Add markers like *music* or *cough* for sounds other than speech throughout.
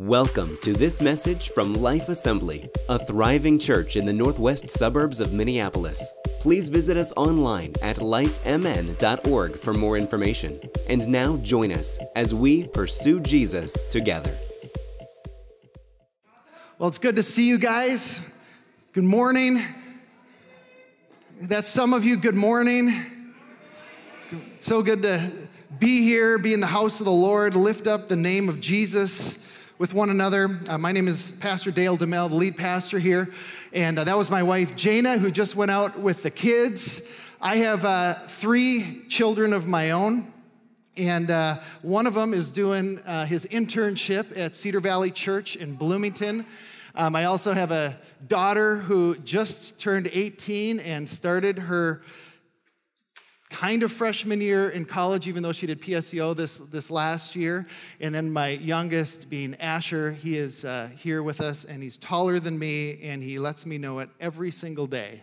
Welcome to this message from Life Assembly, a thriving church in the northwest suburbs of Minneapolis. Please visit us online at lifemn.org for more information. And now join us as we pursue Jesus together. Well, it's good to see you guys. Good morning. That's some of you. Good morning. So good to be here, be in the house of the Lord, lift up the name of Jesus with one another. Uh, my name is Pastor Dale DeMel, the lead pastor here. And uh, that was my wife, Jana, who just went out with the kids. I have uh, three children of my own. And uh, one of them is doing uh, his internship at Cedar Valley Church in Bloomington. Um, I also have a daughter who just turned 18 and started her kind of freshman year in college, even though she did PSEO this, this last year. And then my youngest, being Asher, he is uh, here with us, and he's taller than me, and he lets me know it every single day.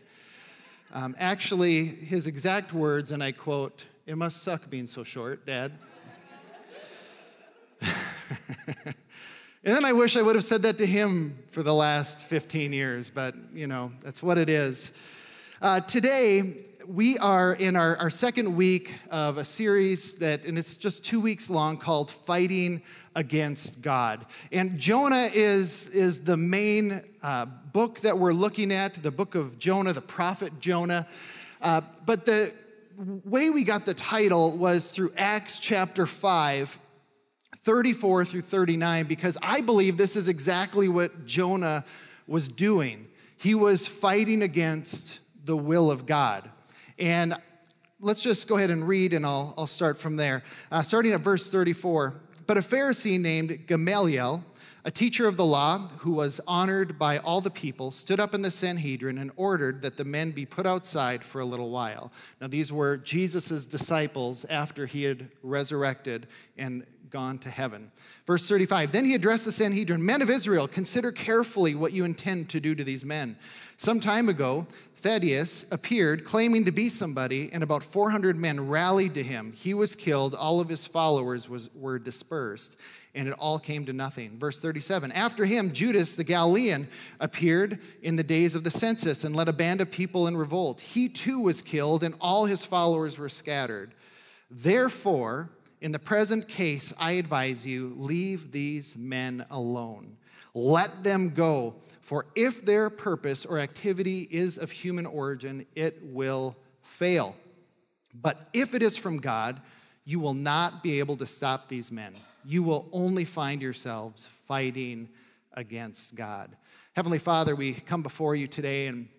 Um, actually, his exact words, and I quote, It must suck being so short, Dad. *laughs* and then I wish I would have said that to him for the last 15 years, but you know, that's what it is. Uh, today, we are in our, our second week of a series that, and it's just two weeks long, called Fighting Against God. And Jonah is, is the main uh, book that we're looking at, the book of Jonah, the prophet Jonah. Uh, but the way we got the title was through Acts chapter 5. 34 through 39, because I believe this is exactly what Jonah was doing. He was fighting against the will of God. And let's just go ahead and read, and I'll, I'll start from there. Uh, starting at verse 34. But a Pharisee named Gamaliel, a teacher of the law who was honored by all the people, stood up in the Sanhedrin and ordered that the men be put outside for a little while. Now, these were Jesus' disciples after he had resurrected and gone to heaven. Verse 35 Then he addressed the Sanhedrin Men of Israel, consider carefully what you intend to do to these men. Some time ago, Theudas appeared claiming to be somebody, and about 400 men rallied to him. He was killed, all of his followers was, were dispersed, and it all came to nothing. Verse 37 After him, Judas the Galilean appeared in the days of the census and led a band of people in revolt. He too was killed, and all his followers were scattered. Therefore, in the present case, I advise you leave these men alone. Let them go for if their purpose or activity is of human origin, it will fail. But if it is from God, you will not be able to stop these men. You will only find yourselves fighting against God. Heavenly Father, we come before you today and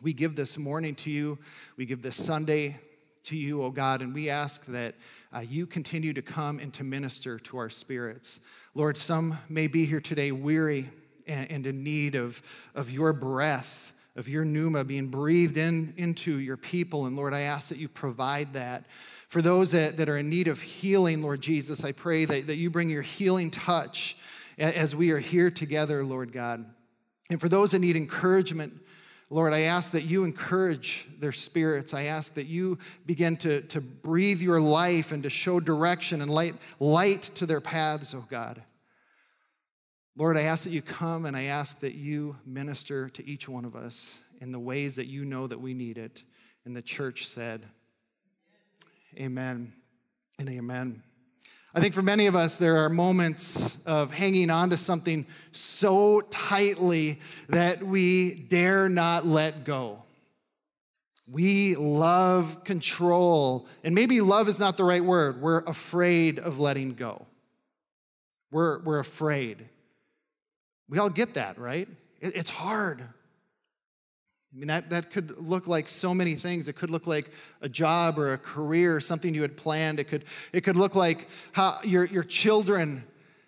we give this morning to you. We give this Sunday to you, O God, and we ask that uh, you continue to come and to minister to our spirits. Lord, some may be here today weary and, and in need of, of your breath, of your pneuma being breathed in, into your people. And Lord, I ask that you provide that. For those that, that are in need of healing, Lord Jesus, I pray that, that you bring your healing touch as we are here together, Lord God. And for those that need encouragement, Lord, I ask that you encourage their spirits. I ask that you begin to, to breathe your life and to show direction and light, light to their paths, oh God. Lord, I ask that you come and I ask that you minister to each one of us in the ways that you know that we need it. And the church said, Amen and amen. I think for many of us, there are moments of hanging on to something so tightly that we dare not let go. We love control, and maybe love is not the right word. We're afraid of letting go. We're, we're afraid. We all get that, right? It's hard. I mean, that, that could look like so many things. It could look like a job or a career, something you had planned. It could, it could look like how your, your children,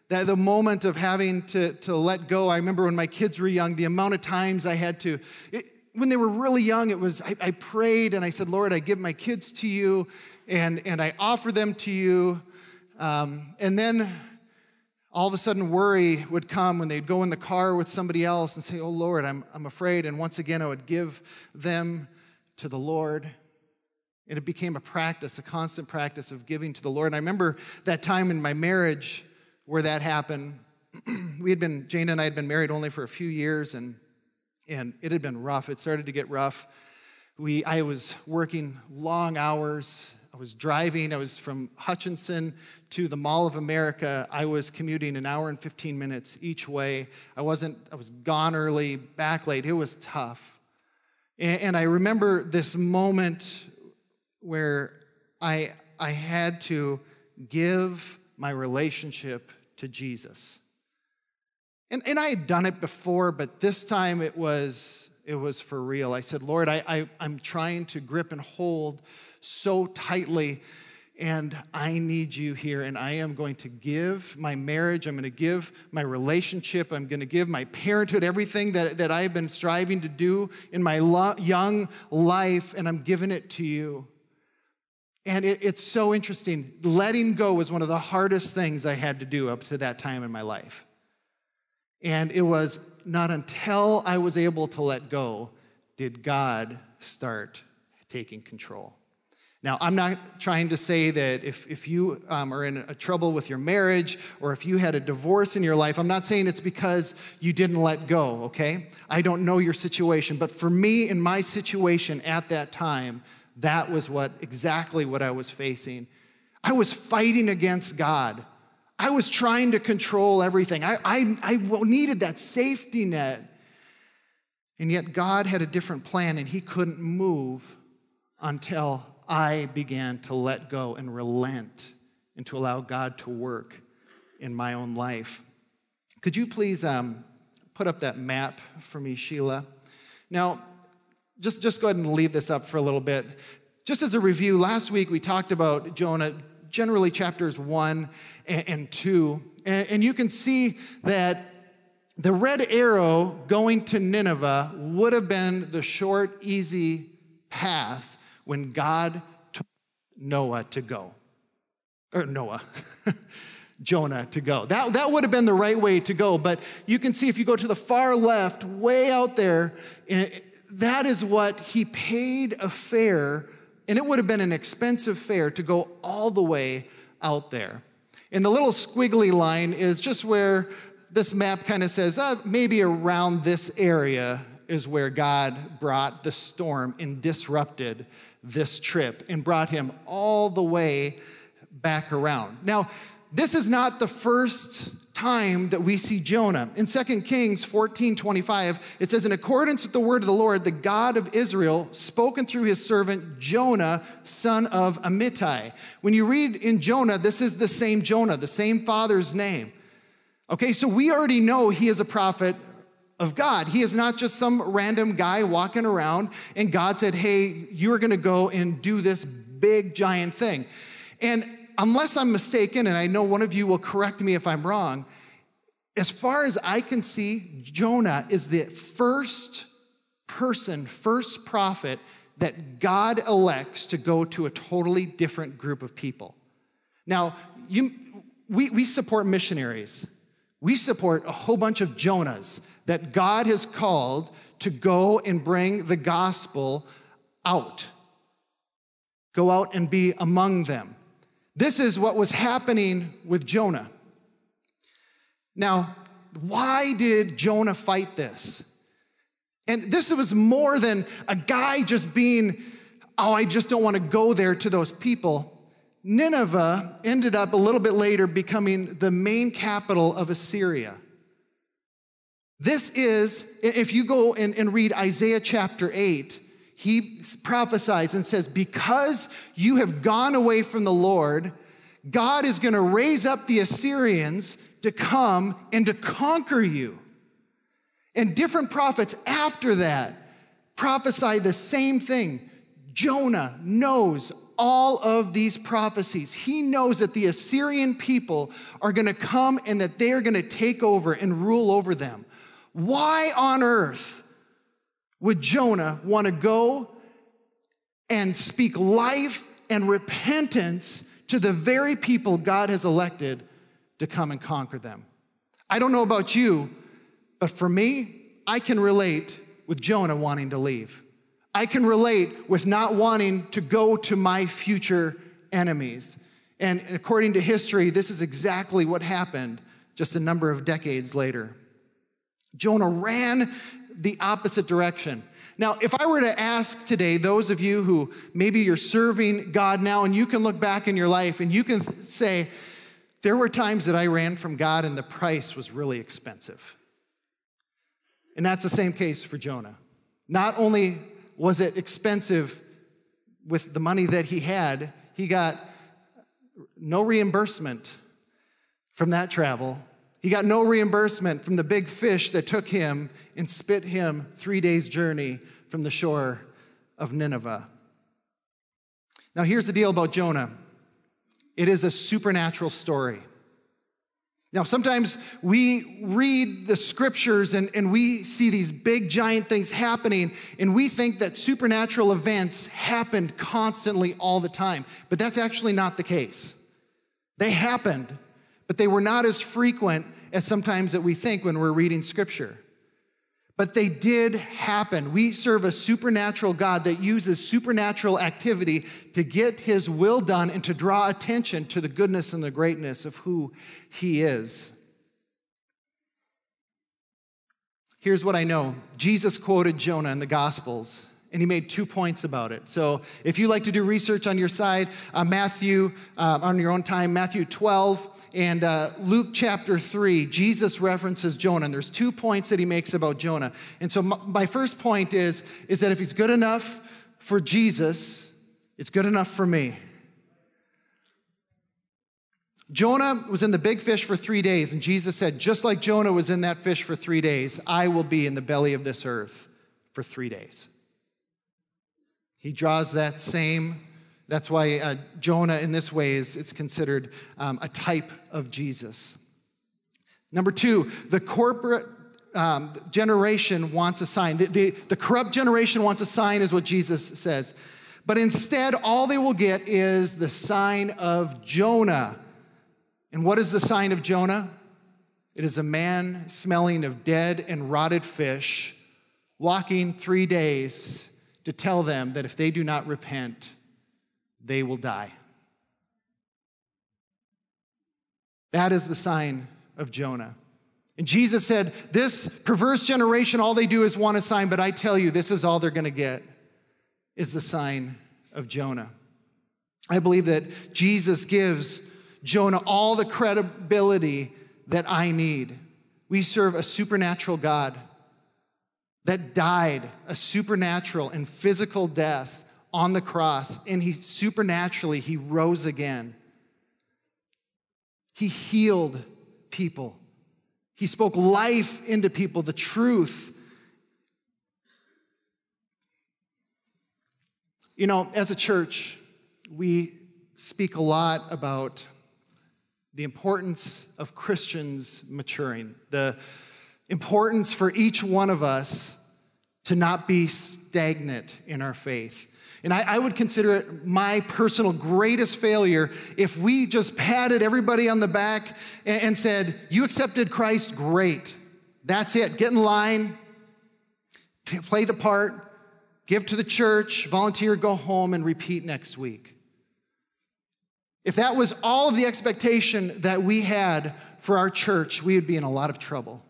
that the moment of having to, to let go. I remember when my kids were young, the amount of times I had to, it, when they were really young, it was, I, I prayed and I said, Lord, I give my kids to you and, and I offer them to you. Um, and then all of a sudden worry would come when they'd go in the car with somebody else and say, Oh Lord, I'm, I'm afraid. And once again, I would give them to the Lord. And it became a practice, a constant practice of giving to the Lord. And I remember that time in my marriage where that happened. *clears throat* we had been, Jane and I had been married only for a few years, and, and it had been rough. It started to get rough. We, I was working long hours. I was driving. I was from Hutchinson to the Mall of America. I was commuting an hour and 15 minutes each way. I wasn't, I was gone early, back late. It was tough. And, and I remember this moment where I, I had to give my relationship to Jesus. And, and I had done it before, but this time it was, it was for real. I said, Lord, I, I, I'm trying to grip and hold so tightly, and I need you here, and I am going to give my marriage, I'm going to give my relationship, I'm going to give my parenthood, everything that, that I've been striving to do in my lo- young life, and I'm giving it to you. And it, it's so interesting. Letting go was one of the hardest things I had to do up to that time in my life. And it was not until I was able to let go did God start taking control. Now, I'm not trying to say that if, if you um, are in a trouble with your marriage or if you had a divorce in your life, I'm not saying it's because you didn't let go, okay? I don't know your situation, but for me, in my situation at that time, that was what exactly what I was facing. I was fighting against God. I was trying to control everything. I, I, I needed that safety net. And yet, God had a different plan, and He couldn't move until I began to let go and relent and to allow God to work in my own life. Could you please um, put up that map for me, Sheila? Now, just, just go ahead and leave this up for a little bit. Just as a review, last week we talked about Jonah, generally chapters one and, and two. And, and you can see that the red arrow going to Nineveh would have been the short, easy path when God told Noah to go. Or Noah. *laughs* Jonah to go. That, that would have been the right way to go. But you can see if you go to the far left, way out there, eh, that is what he paid a fare, and it would have been an expensive fare to go all the way out there. And the little squiggly line is just where this map kind of says uh, maybe around this area is where God brought the storm and disrupted this trip and brought him all the way back around. Now, this is not the first time that we see Jonah. In 2 Kings 14 25, it says, In accordance with the word of the Lord, the God of Israel, spoken through his servant Jonah, son of Amittai. When you read in Jonah, this is the same Jonah, the same father's name. Okay, so we already know he is a prophet of God. He is not just some random guy walking around and God said, Hey, you're gonna go and do this big giant thing. And unless I'm mistaken, and I know one of you will correct me if I'm wrong, as far as I can see, Jonah is the first person, first prophet that God elects to go to a totally different group of people. Now, you, we, we support missionaries. We support a whole bunch of Jonahs that God has called to go and bring the gospel out. Go out and be among them. This is what was happening with Jonah. Now, why did Jonah fight this? And this was more than a guy just being, oh, I just don't want to go there to those people. Nineveh ended up a little bit later becoming the main capital of Assyria. This is, if you go and, and read Isaiah chapter 8, he prophesies and says, Because you have gone away from the Lord, God is going to raise up the Assyrians to come and to conquer you. And different prophets after that prophesy the same thing. Jonah knows all of these prophecies. He knows that the Assyrian people are going to come and that they are going to take over and rule over them. Why on earth would Jonah want to go and speak life and repentance to the very people God has elected to come and conquer them? I don't know about you, but for me, I can relate with Jonah wanting to leave. I can relate with not wanting to go to my future enemies. And according to history, this is exactly what happened just a number of decades later. Jonah ran the opposite direction. Now, if I were to ask today, those of you who maybe you're serving God now and you can look back in your life and you can say, there were times that I ran from God and the price was really expensive. And that's the same case for Jonah. Not only was it expensive with the money that he had, he got no reimbursement from that travel. He got no reimbursement from the big fish that took him and spit him three days' journey from the shore of Nineveh. Now, here's the deal about Jonah it is a supernatural story. Now, sometimes we read the scriptures and, and we see these big, giant things happening, and we think that supernatural events happened constantly all the time. But that's actually not the case. They happened, but they were not as frequent as sometimes that we think when we're reading scripture. But they did happen. We serve a supernatural God that uses supernatural activity to get his will done and to draw attention to the goodness and the greatness of who he is. Here's what I know Jesus quoted Jonah in the Gospels and he made two points about it. So if you like to do research on your side, uh, Matthew, uh, on your own time, Matthew 12 and uh, Luke chapter 3, Jesus references Jonah. And there's two points that he makes about Jonah. And so my, first point is, is that if he's good enough for Jesus, it's good enough for me. Jonah was in the big fish for three days, and Jesus said, just like Jonah was in that fish for three days, I will be in the belly of this earth for three days. He draws that same, that's why uh, Jonah in this way is it's considered um, a type of Jesus. Number two, the corporate um, generation wants a sign. The, the, the corrupt generation wants a sign, is what Jesus says. But instead, all they will get is the sign of Jonah. And what is the sign of Jonah? It is a man smelling of dead and rotted fish, walking three days to tell them that if they do not repent, they will die. That is the sign of Jonah. And Jesus said, This perverse generation, all they do is want a sign, but I tell you, this is all they're going to get is the sign of Jonah. I believe that Jesus gives Jonah all the credibility that I need. We serve a supernatural God that died a supernatural and physical death on the cross, and he supernaturally he rose again. He healed people. He spoke life into people, the truth. You know, as a church, we speak a lot about the importance of Christians maturing, the importance for each one of us to not be stagnant in our faith. And I, I, would consider it my personal greatest failure if we just patted everybody on the back and, and said, You accepted Christ, great. That's it. Get in line, play the part, give to the church, volunteer, go home, and repeat next week. If that was all of the expectation that we had for our church, we would be in a lot of trouble.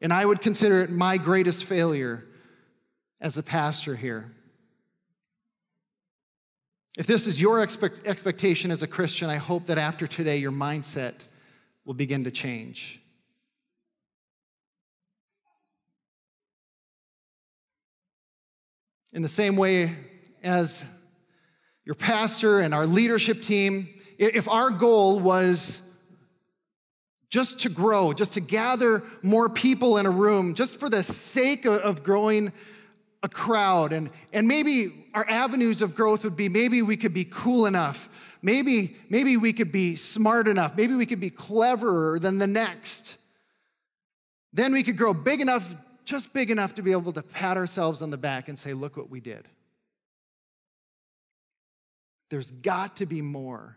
And I would consider it my greatest failure as a pastor here. If this is your expect- expectation as a Christian, I hope that after today your mindset will begin to change. In the same way as your pastor and our leadership team, if our goal was just to grow, just to gather more people in a room, just for the sake of growing a crowd. And, and maybe our avenues of growth would be maybe we could be cool enough. Maybe, maybe we could be smart enough. Maybe we could be cleverer than the next. Then we could grow big enough, just big enough to be able to pat ourselves on the back and say, look what we did. There's got to be more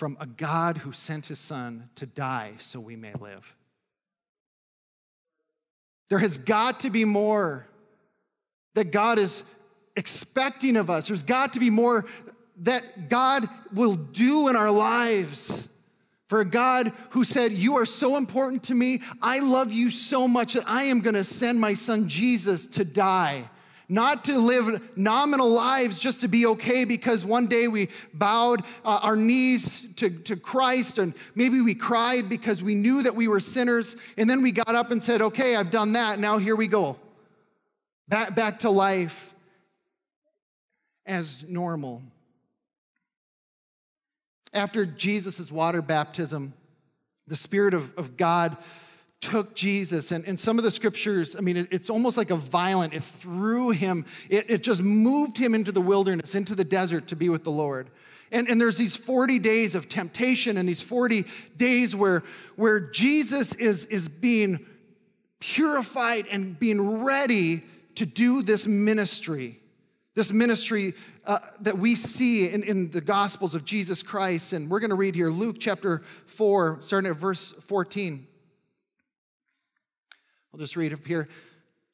from a God who sent his son to die so we may live. There has got to be more that God is expecting of us. There's got to be more that God will do in our lives For a God who said, You are so important to me, I love you so much that I am gonna send my son Jesus to die. Not to live nominal lives just to be okay because one day we bowed uh, our knees to, to Christ and maybe we cried because we knew that we were sinners. And then we got up and said, Okay, I've done that. Now here we go. Back, back to life as normal. After Jesus' water baptism, the Spirit of, of God took Jesus, and, and some of the scriptures, I mean, it, it's almost like a violent, it threw him, it, it just moved him into the wilderness, into the desert to be with the Lord. And, and there's these 40 days of temptation and these 40 days where, where Jesus is, is being purified and being ready to do this ministry. This ministry uh, that we see in, in the Gospels of Jesus Christ. And we're going to read here Luke chapter 4, starting at verse 14. I'll just read up here.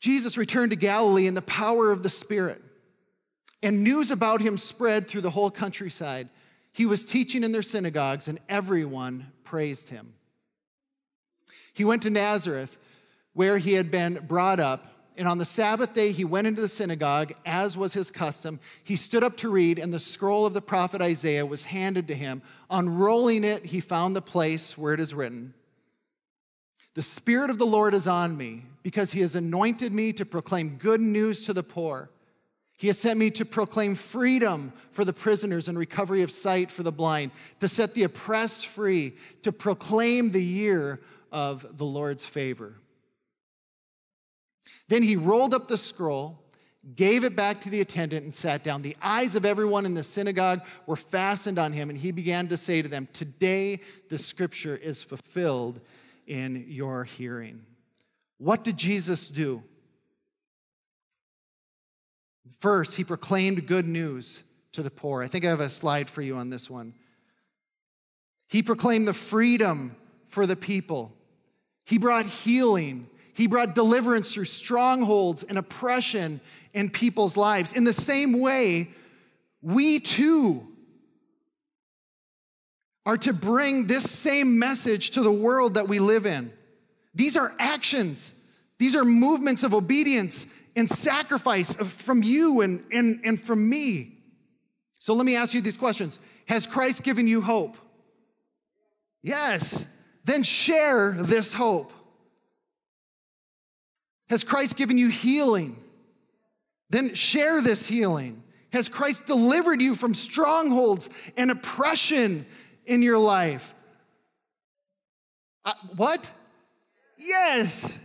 Jesus returned to Galilee in the power of the Spirit, and news about him spread through the whole countryside. He was teaching in their synagogues, and everyone praised him. He went to Nazareth, where he had been brought up and on the Sabbath day, he went into the synagogue, as was his custom. He stood up to read, and the scroll of the prophet Isaiah was handed to him. Unrolling it, he found the place where it is written The Spirit of the Lord is on me, because he has anointed me to proclaim good news to the poor. He has sent me to proclaim freedom for the prisoners and recovery of sight for the blind, to set the oppressed free, to proclaim the year of the Lord's favor. Then he rolled up the scroll, gave it back to the attendant, and sat down. The eyes of everyone in the synagogue were fastened on him, and he began to say to them, Today the scripture is fulfilled in your hearing. What did Jesus do? First, he proclaimed good news to the poor. I think I have a slide for you on this one. He proclaimed the freedom for the people. He brought healing he brought deliverance through strongholds and oppression in people's lives. In the same way, we too are to bring this same message to the world that we live in. These are actions, these are movements of obedience and sacrifice from you and, and, and from me. So let me ask you these questions Has Christ given you hope? Yes. Then share this hope. Has Christ given you healing? Then share this healing. Has Christ delivered you from strongholds and oppression in your life? Uh, what? Yes.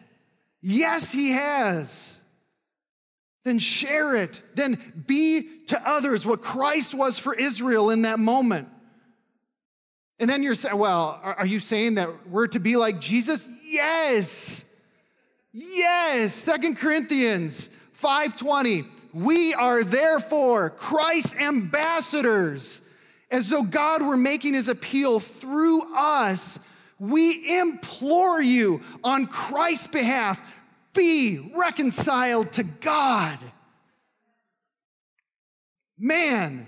Yes, He has. Then share it. Then be to others what Christ was for Israel in that moment. And then you're saying, well, are you saying that we're to be like Jesus? Yes. Yes, Second Corinthians 5:20. We are therefore Christ's ambassadors. As though God were making his appeal through us, we implore you on Christ's behalf, be reconciled to God. Man,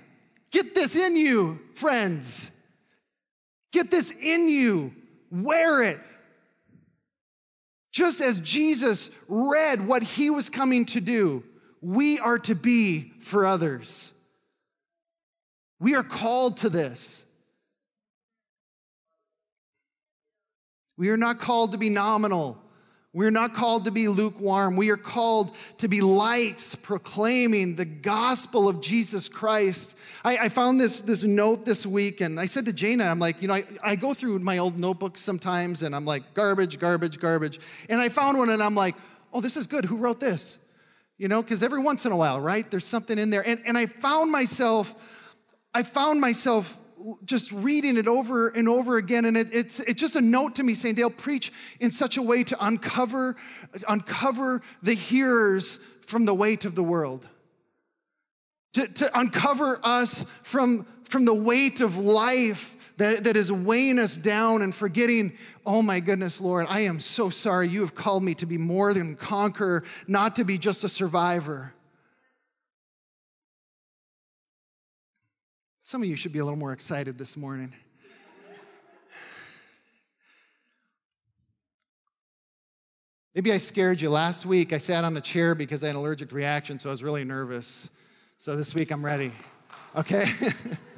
get this in you, friends. Get this in you. Wear it. Just as Jesus read what he was coming to do, we are to be for others. We are called to this. We are not called to be nominal. We're not called to be lukewarm. We are called to be lights proclaiming the gospel of Jesus Christ. I, I, found this, this note this week, and I said to Jana, I'm like, you know, I, I go through my old notebooks sometimes, and I'm like, garbage, garbage, garbage. And I found one, and I'm like, oh, this is good. Who wrote this? You know, because every once in a while, right, there's something in there. And, and I found myself, I found myself just reading it over and over again, and it, it's, it's just a note to me saying, Dale, preach in such a way to uncover, uncover the hearers from the weight of the world. To, to uncover us from, from the weight of life that, that is weighing us down and forgetting, oh my goodness, Lord, I am so sorry. You have called me to be more than conqueror, not to be just a survivor. Some of you should be a little more excited this morning. Maybe I scared you. Last week I sat on a chair because I had an allergic reaction, so I was really nervous. So this week I'm ready. Okay? *laughs*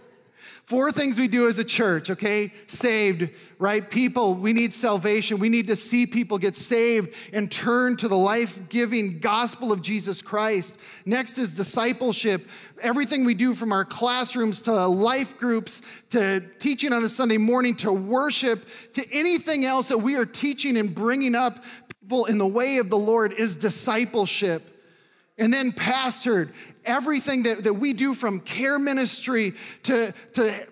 Four things we do as a church, okay? Saved, right? People, we need salvation. We need to see people get saved and turn to the life giving gospel of Jesus Christ. Next is discipleship. Everything we do from our classrooms to life groups to teaching on a Sunday morning to worship to anything else that we are teaching and bringing up people in the way of the Lord is discipleship. And then pastored, everything that, that we do from care ministry to, to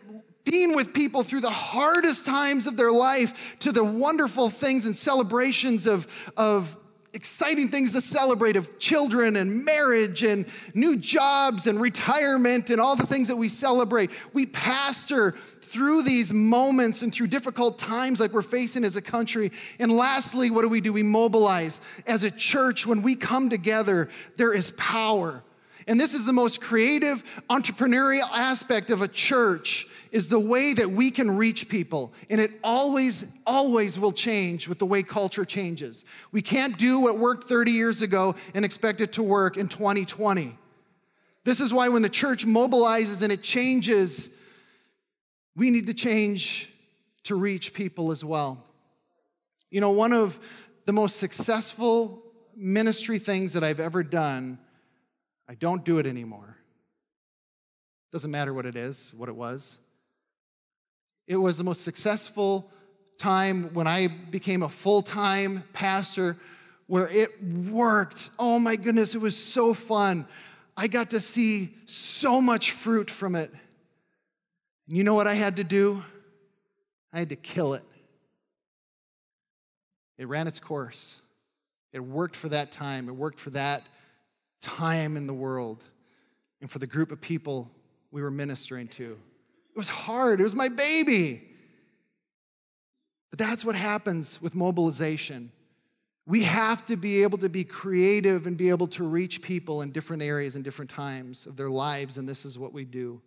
being with people through the hardest times of their life to the wonderful things and celebrations of, of exciting things to celebrate of children and marriage and new jobs and retirement and all the things that we celebrate. We pastor through these moments and through difficult times like we're facing as a country. And lastly, what do we do? We mobilize. As a church, when we come together, there is power. And this is the most creative entrepreneurial aspect of a church is the way that we can reach people. And it always, always will change with the way culture changes. We can't do what worked 30 years ago and expect it to work in 2020. This is why when the church mobilizes and it changes, we need to change to reach people as well. You know, one of the most successful ministry things that I've ever done, I don't do it anymore. Doesn't matter what it is, what it was. It was the most successful time when I became a full time pastor where it worked. Oh my goodness, it was so fun. I got to see so much fruit from it. And you know what I had to do? I had to kill it. It ran its course. It worked for that time. It worked for that time in the world and for the group of people we were ministering to. It was hard. It was my baby. But that's what happens with mobilization. We have to be able to be creative and be able to reach people in different areas and different times of their lives, and this is what we do.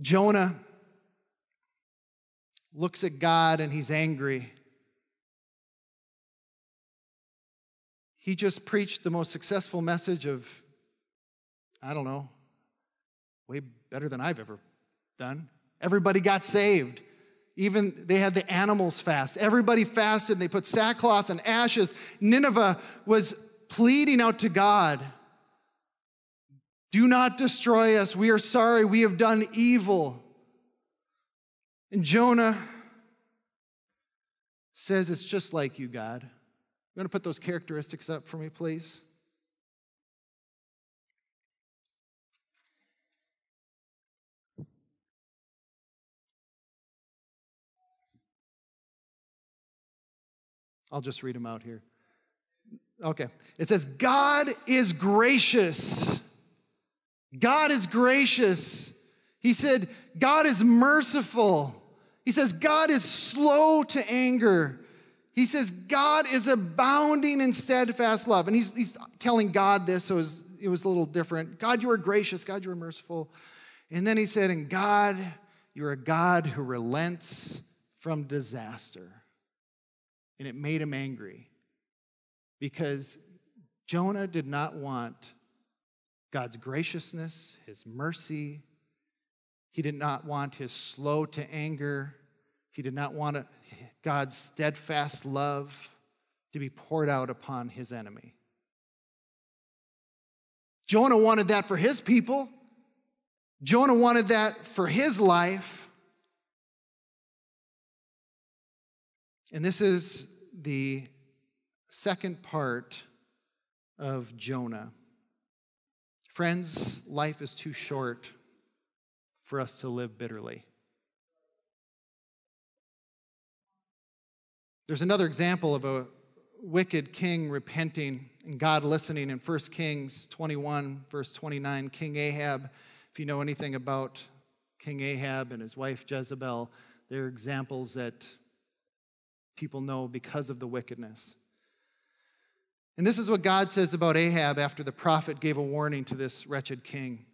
Jonah looks at God and he's angry. He just preached the most successful message of, I don't know, way better than I've ever done. Everybody got saved. Even they had the animals fast. Everybody fasted. They put sackcloth and ashes. Nineveh was pleading out to God do not destroy us. We are sorry. We have done evil. And Jonah says, It's just like you, God. You want to put those characteristics up for me, please? I'll just read them out here. Okay. It says, God is gracious God is gracious. He said, God is merciful. He says, God is slow to anger. He says, God is abounding in steadfast love. And he's, he's telling God this, so it was, it was a little different. God, you are gracious. God, you are merciful. And then he said, And God, you're a God who relents from disaster. And it made him angry because Jonah did not want God's graciousness, his mercy. He did not want his slow to anger. He did not want God's steadfast love to be poured out upon his enemy. Jonah wanted that for his people. Jonah wanted that for his life. And this is the second part of Jonah. Friends, life is too short for us to live bitterly. There's another example of a wicked king repenting and God listening in 1 Kings 21, verse 29. King Ahab, if you know anything about King Ahab and his wife Jezebel, they're examples that people know because of the wickedness. And this is what God says about Ahab after the prophet gave a warning to this wretched king.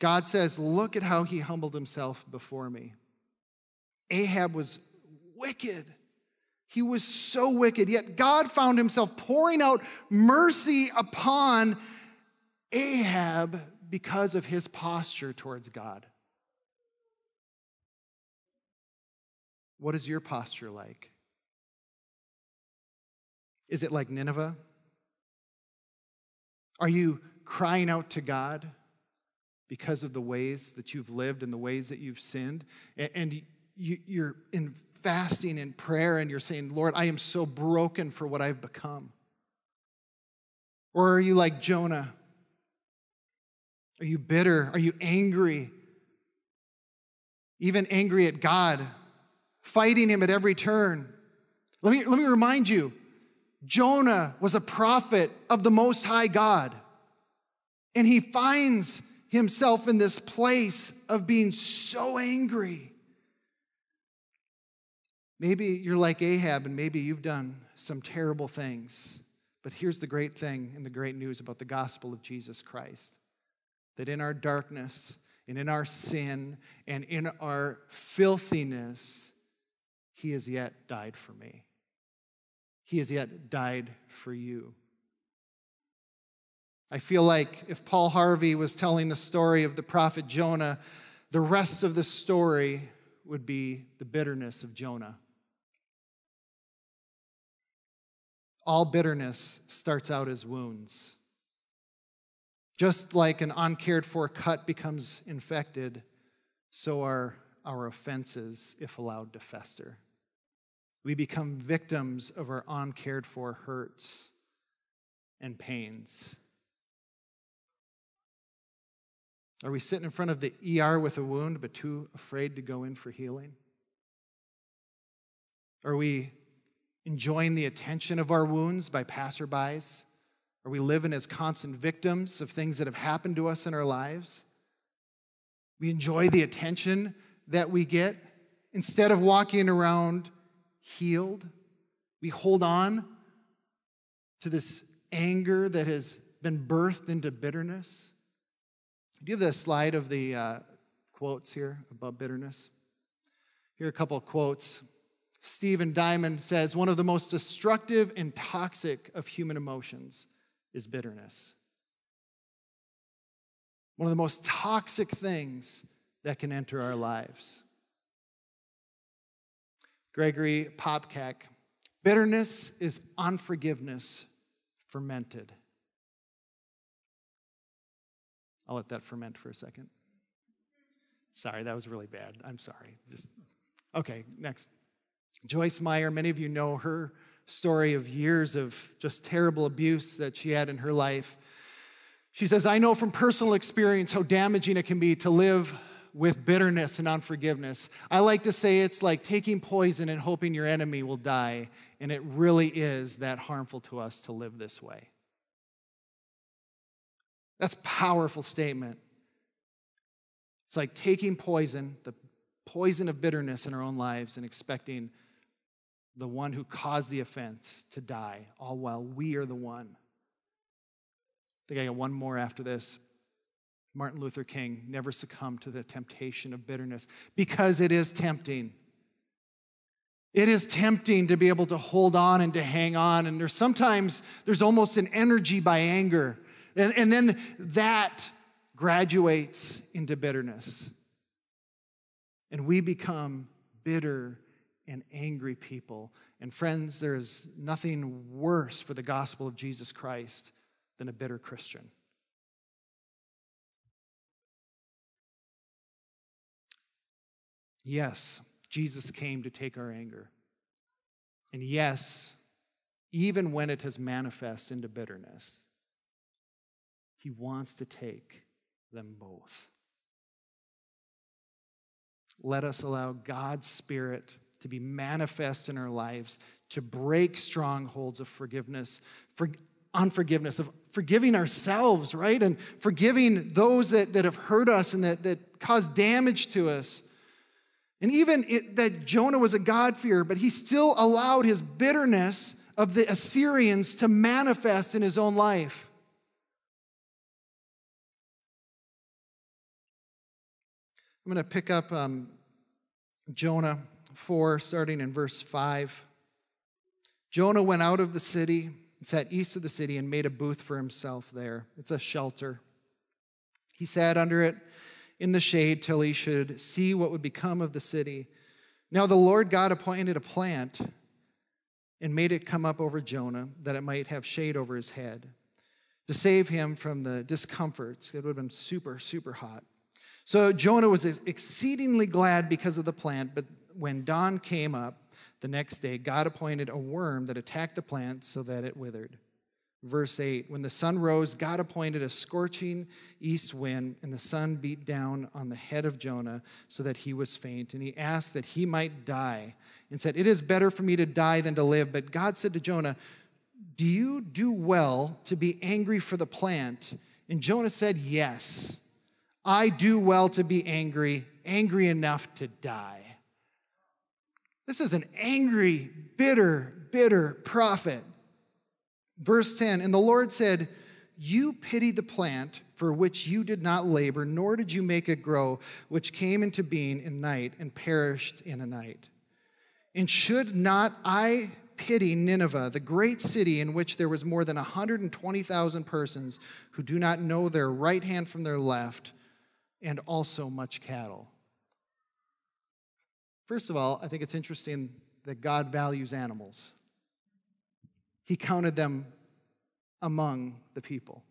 God says, Look at how he humbled himself before me. Ahab was wicked. He was so wicked, yet God found himself pouring out mercy upon Ahab because of his posture towards God. What is your posture like? Is it like Nineveh? Are you crying out to God because of the ways that you've lived and the ways that you've sinned? And you're in fasting and prayer and you're saying, Lord, I am so broken for what I've become? Or are you like Jonah? Are you bitter? Are you angry? Even angry at God, fighting him at every turn. Let me, let me remind you Jonah was a prophet of the Most High God, and he finds himself in this place of being so angry. Maybe you're like Ahab, and maybe you've done some terrible things. But here's the great thing and the great news about the gospel of Jesus Christ that in our darkness and in our sin and in our filthiness, He has yet died for me. He has yet died for you. I feel like if Paul Harvey was telling the story of the prophet Jonah, the rest of the story would be the bitterness of Jonah. All bitterness starts out as wounds. Just like an uncared for cut becomes infected, so are our offenses if allowed to fester. We become victims of our uncared for hurts and pains. Are we sitting in front of the ER with a wound but too afraid to go in for healing? Are we enjoying the attention of our wounds by passerbys? Are we living as constant victims of things that have happened to us in our lives? We enjoy the attention that we get instead of walking around healed. We hold on to this anger that has been birthed into bitterness. Do you have the slide of the uh, quotes here about bitterness? Here are a couple of quotes. Stephen Diamond says one of the most destructive and toxic of human emotions is bitterness. One of the most toxic things that can enter our lives. Gregory Popcak bitterness is unforgiveness fermented. I'll let that ferment for a second. Sorry, that was really bad. I'm sorry. Just okay, next. Joyce Meyer, many of you know her story of years of just terrible abuse that she had in her life. She says, I know from personal experience how damaging it can be to live with bitterness and unforgiveness. I like to say it's like taking poison and hoping your enemy will die, and it really is that harmful to us to live this way. That's powerful statement. It's like taking poison, the poison of bitterness in our own lives, and expecting the one who caused the offense to die, all while we are the one. I think I got one more after this. Martin Luther King never succumbed to the temptation of bitterness because it is tempting. It is tempting to be able to hold on and to hang on. And there's sometimes there's almost an energy by anger. And, and then that graduates into bitterness. And we become bitter and angry people. And friends, there is nothing worse for the gospel of Jesus Christ than a bitter Christian. Yes, Jesus came to take our anger. And yes, even when it has manifest into bitterness, he wants to take them both. Let us allow God's Spirit to be manifest in our lives, to break strongholds of forgiveness, for, unforgiveness, of forgiving ourselves, right? And forgiving those that, that have hurt us and that, that caused damage to us. And even it, that Jonah was a God-fearer, but he still allowed his bitterness of the Assyrians to manifest in his own life. I'm going to pick up um, Jonah 4, starting in verse 5. Jonah went out of the city sat east of the city and made a booth for himself there. It's a shelter. He sat under it in the shade till he should see what would become of the city. Now the Lord God appointed a plant and made it come up over Jonah that it might have shade over his head to save him from the discomforts. It would have been super, super hot. So Jonah was exceedingly glad because of the plant, but when dawn came up the next day, God appointed a worm that attacked the plant so that it withered. Verse 8 When the sun rose, God appointed a scorching east wind, and the sun beat down on the head of Jonah so that he was faint. And he asked that he might die and said, It is better for me to die than to live. But God said to Jonah, Do you do well to be angry for the plant? And Jonah said, Yes, I do well to be angry, angry enough to die. This is an angry, bitter, bitter prophet. Verse 10 And the Lord said, You pity the plant for which you did not labor, nor did you make it grow, which came into being in night and perished in a night. And should not I pity Nineveh, the great city in which there was more than 120,000 persons who do not know their right hand from their left, and also much cattle? First of all, I think it's interesting that God values animals. He counted them among the people.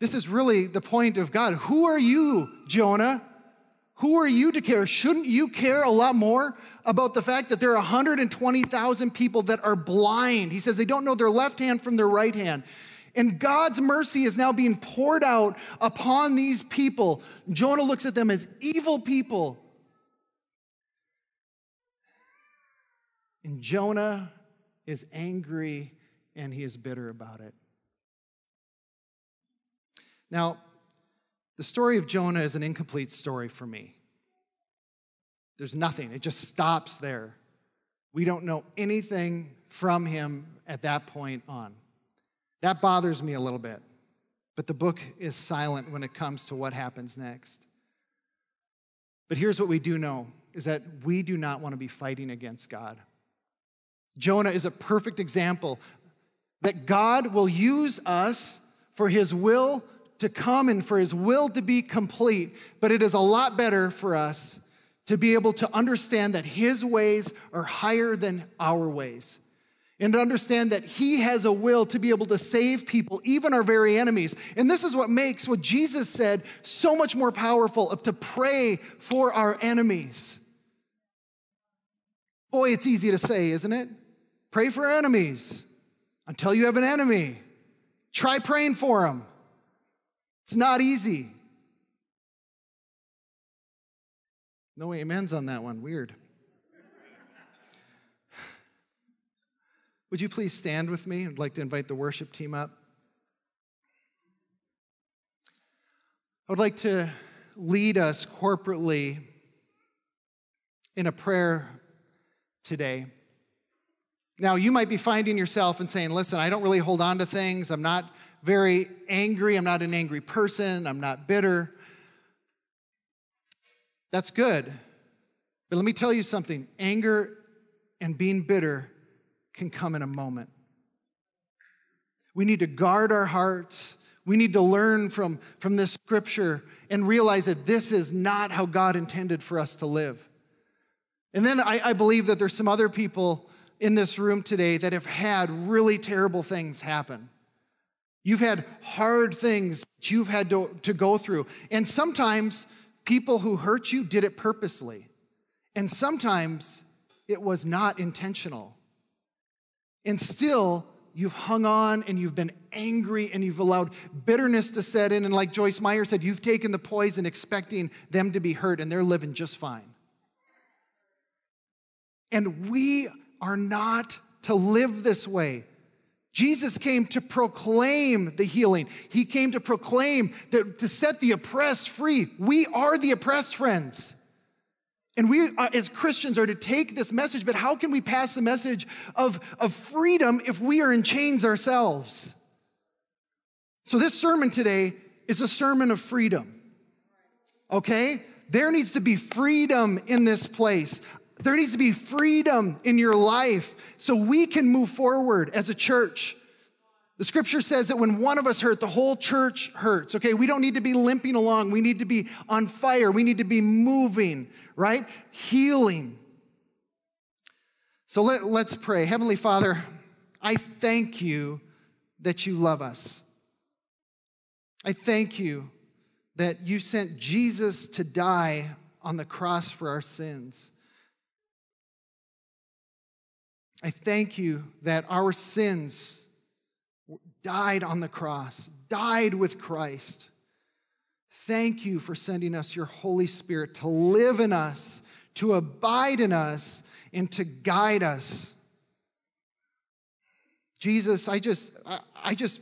This is really the point of God. Who are you, Jonah? Who are you to care? Shouldn't you care a lot more about the fact that there are 120,000 people that are blind? He says they don't know their left hand from their right hand. And God's mercy is now being poured out upon these people. Jonah looks at them as evil people. And Jonah is angry and he is bitter about it. Now, the story of Jonah is an incomplete story for me. There's nothing, it just stops there. We don't know anything from him at that point on. That bothers me a little bit. But the book is silent when it comes to what happens next. But here's what we do know is that we do not want to be fighting against God. Jonah is a perfect example that God will use us for his will to come and for his will to be complete. But it is a lot better for us to be able to understand that his ways are higher than our ways. And to understand that he has a will to be able to save people, even our very enemies. And this is what makes what Jesus said so much more powerful of to pray for our enemies. Boy, it's easy to say, isn't it? Pray for enemies until you have an enemy. Try praying for them. It's not easy. No amens on that one. Weird. Would you please stand with me? I'd like to invite the worship team up. I would like to lead us corporately in a prayer today. Now, you might be finding yourself and saying, listen, I don't really hold on to things. I'm not very angry. I'm not an angry person. I'm not bitter. That's good. But let me tell you something anger and being bitter can come in a moment. We need to guard our hearts. We need to learn from, from this scripture and realize that this is not how God intended for us to live. And then I, I believe that there's some other people in this room today that have had really terrible things happen. You've had hard things that you've had to, to go through. And sometimes people who hurt you did it purposely. And sometimes it was not intentional. And still, you've hung on and you've been angry and you've allowed bitterness to set in. And like Joyce Meyer said, you've taken the poison expecting them to be hurt and they're living just fine. And we are not to live this way. Jesus came to proclaim the healing. He came to proclaim that to set the oppressed free. We are the oppressed, friends. And we, uh, as Christians, are to take this message, but how can we pass the message of, of freedom if we are in chains ourselves? So, this sermon today is a sermon of freedom. Okay? There needs to be freedom in this place. There needs to be freedom in your life so we can move forward as a church. The scripture says that when one of us hurt, the whole church hurts. Okay, we don't need to be limping along. We need to be on fire. We need to be moving, right? Healing. So let, let's pray. Heavenly Father, I thank you that you love us. I thank you that you sent Jesus to die on the cross for our sins. I thank you that our sins died on the cross, died with Christ. Thank you for sending us your Holy Spirit to live in us, to abide in us, and to guide us. Jesus, I just, I just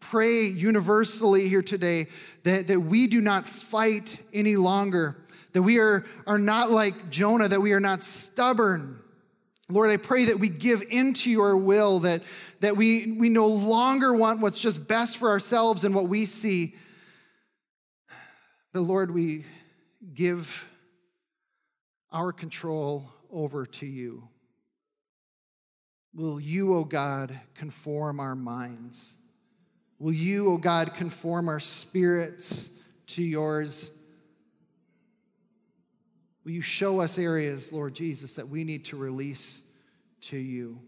pray universally here today that, that we do not fight any longer, that we are, are not like Jonah, that we are not stubborn. Lord, I pray that we give into your will, that, that we, we no longer want what's just best for ourselves and what we see. But Lord, we give our control over to you. Will you, O oh God, conform our minds? Will you, O oh God, conform our spirits to yours? Will you show us areas, Lord Jesus, that we need to release to you?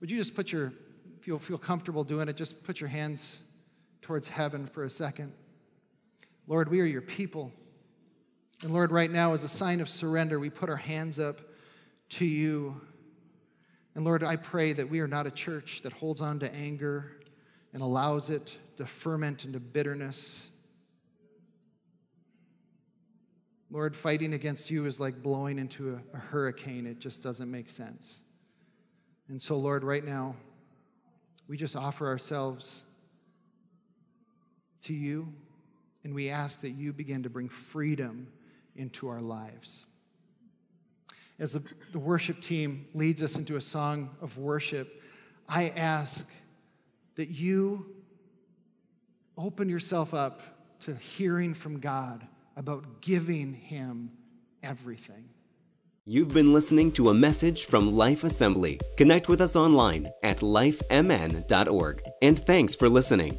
Would you just put your, if you'll feel comfortable doing it, just put your hands towards heaven for a second. Lord, we are your people. And Lord, right now, as a sign of surrender, we put our hands up to you. And Lord, I pray that we are not a church that holds on to anger and allows it to ferment into bitterness. Lord, fighting against you is like blowing into a, a, hurricane. It just doesn't make sense. And so, Lord, right now, we just offer ourselves to you, and we ask that you begin to bring freedom into our lives as the, the worship team leads us into a song of worship, I ask that you open yourself up to hearing from God about giving Him everything. You've been listening to a message from Life Assembly. Connect with us online at lifemn.org. And thanks for listening.